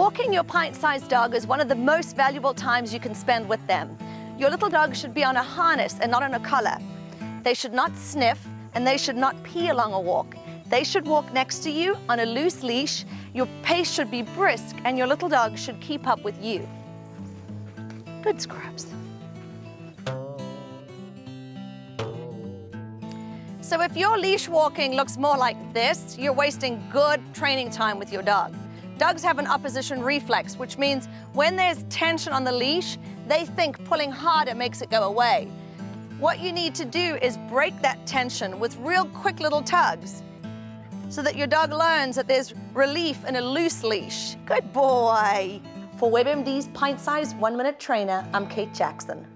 Walking your pint-sized dog is one of the most valuable times you can spend with them. Your little dog should be on a harness and not on a collar. They should not sniff and they should not pee along a walk. They should walk next to you on a loose leash. Your pace should be brisk and your little dog should keep up with you. Good scrubs. So if your leash walking looks more like this, you're wasting good training time with your dog. Dogs have an opposition reflex, which means when there's tension on the leash, they think pulling harder makes it go away. What you need to do is break that tension with real quick little tugs so that your dog learns that there's relief in a loose leash. Good boy. For WebMD's pint-sized one-minute trainer, I'm Kate Jackson.